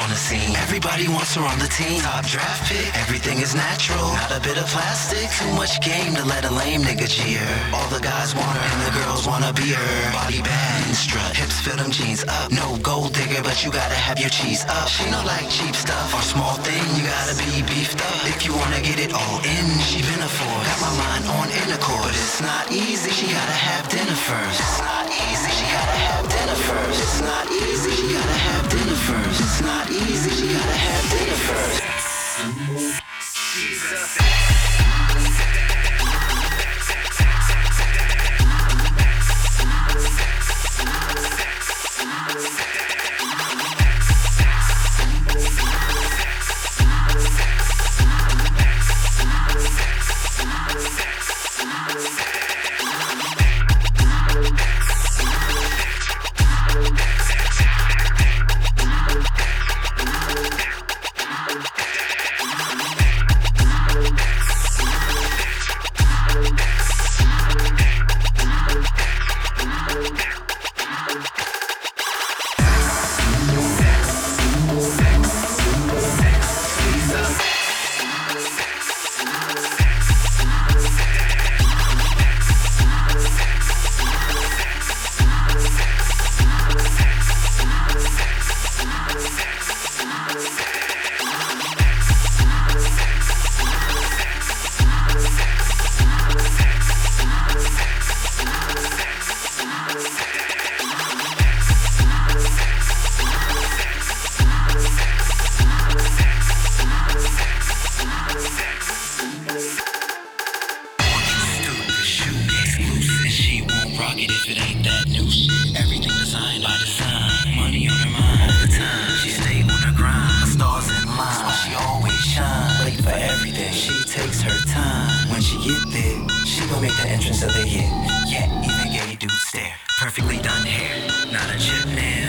on the scene. Everybody wants her on the team. Top draft pick, everything is natural. Not a bit of plastic. Too much game to let a lame nigga cheer. All the guys want her and the girls wanna be her. Body bad and strut, hips fill them jeans up. No gold digger, but you gotta have your cheese up. She don't like cheap stuff or small thing. You gotta be beefed up if you wanna get it all in. She been a force. Got my mind on intercourse, but it's not easy. She gotta have dinner first. It's not easy. She gotta have dinner first. It's not easy. First. It's not easy. She gotta have dinner first. like that new shit. Everything designed by design. Money on her mind all the time. She stay on her grind. Stars in mind, That's why she always shine. Late for everything. She takes her time. When she get there, she gon' make the entrance of the year. Yeah, even gay dudes stare. Perfectly done hair. Not a chip man.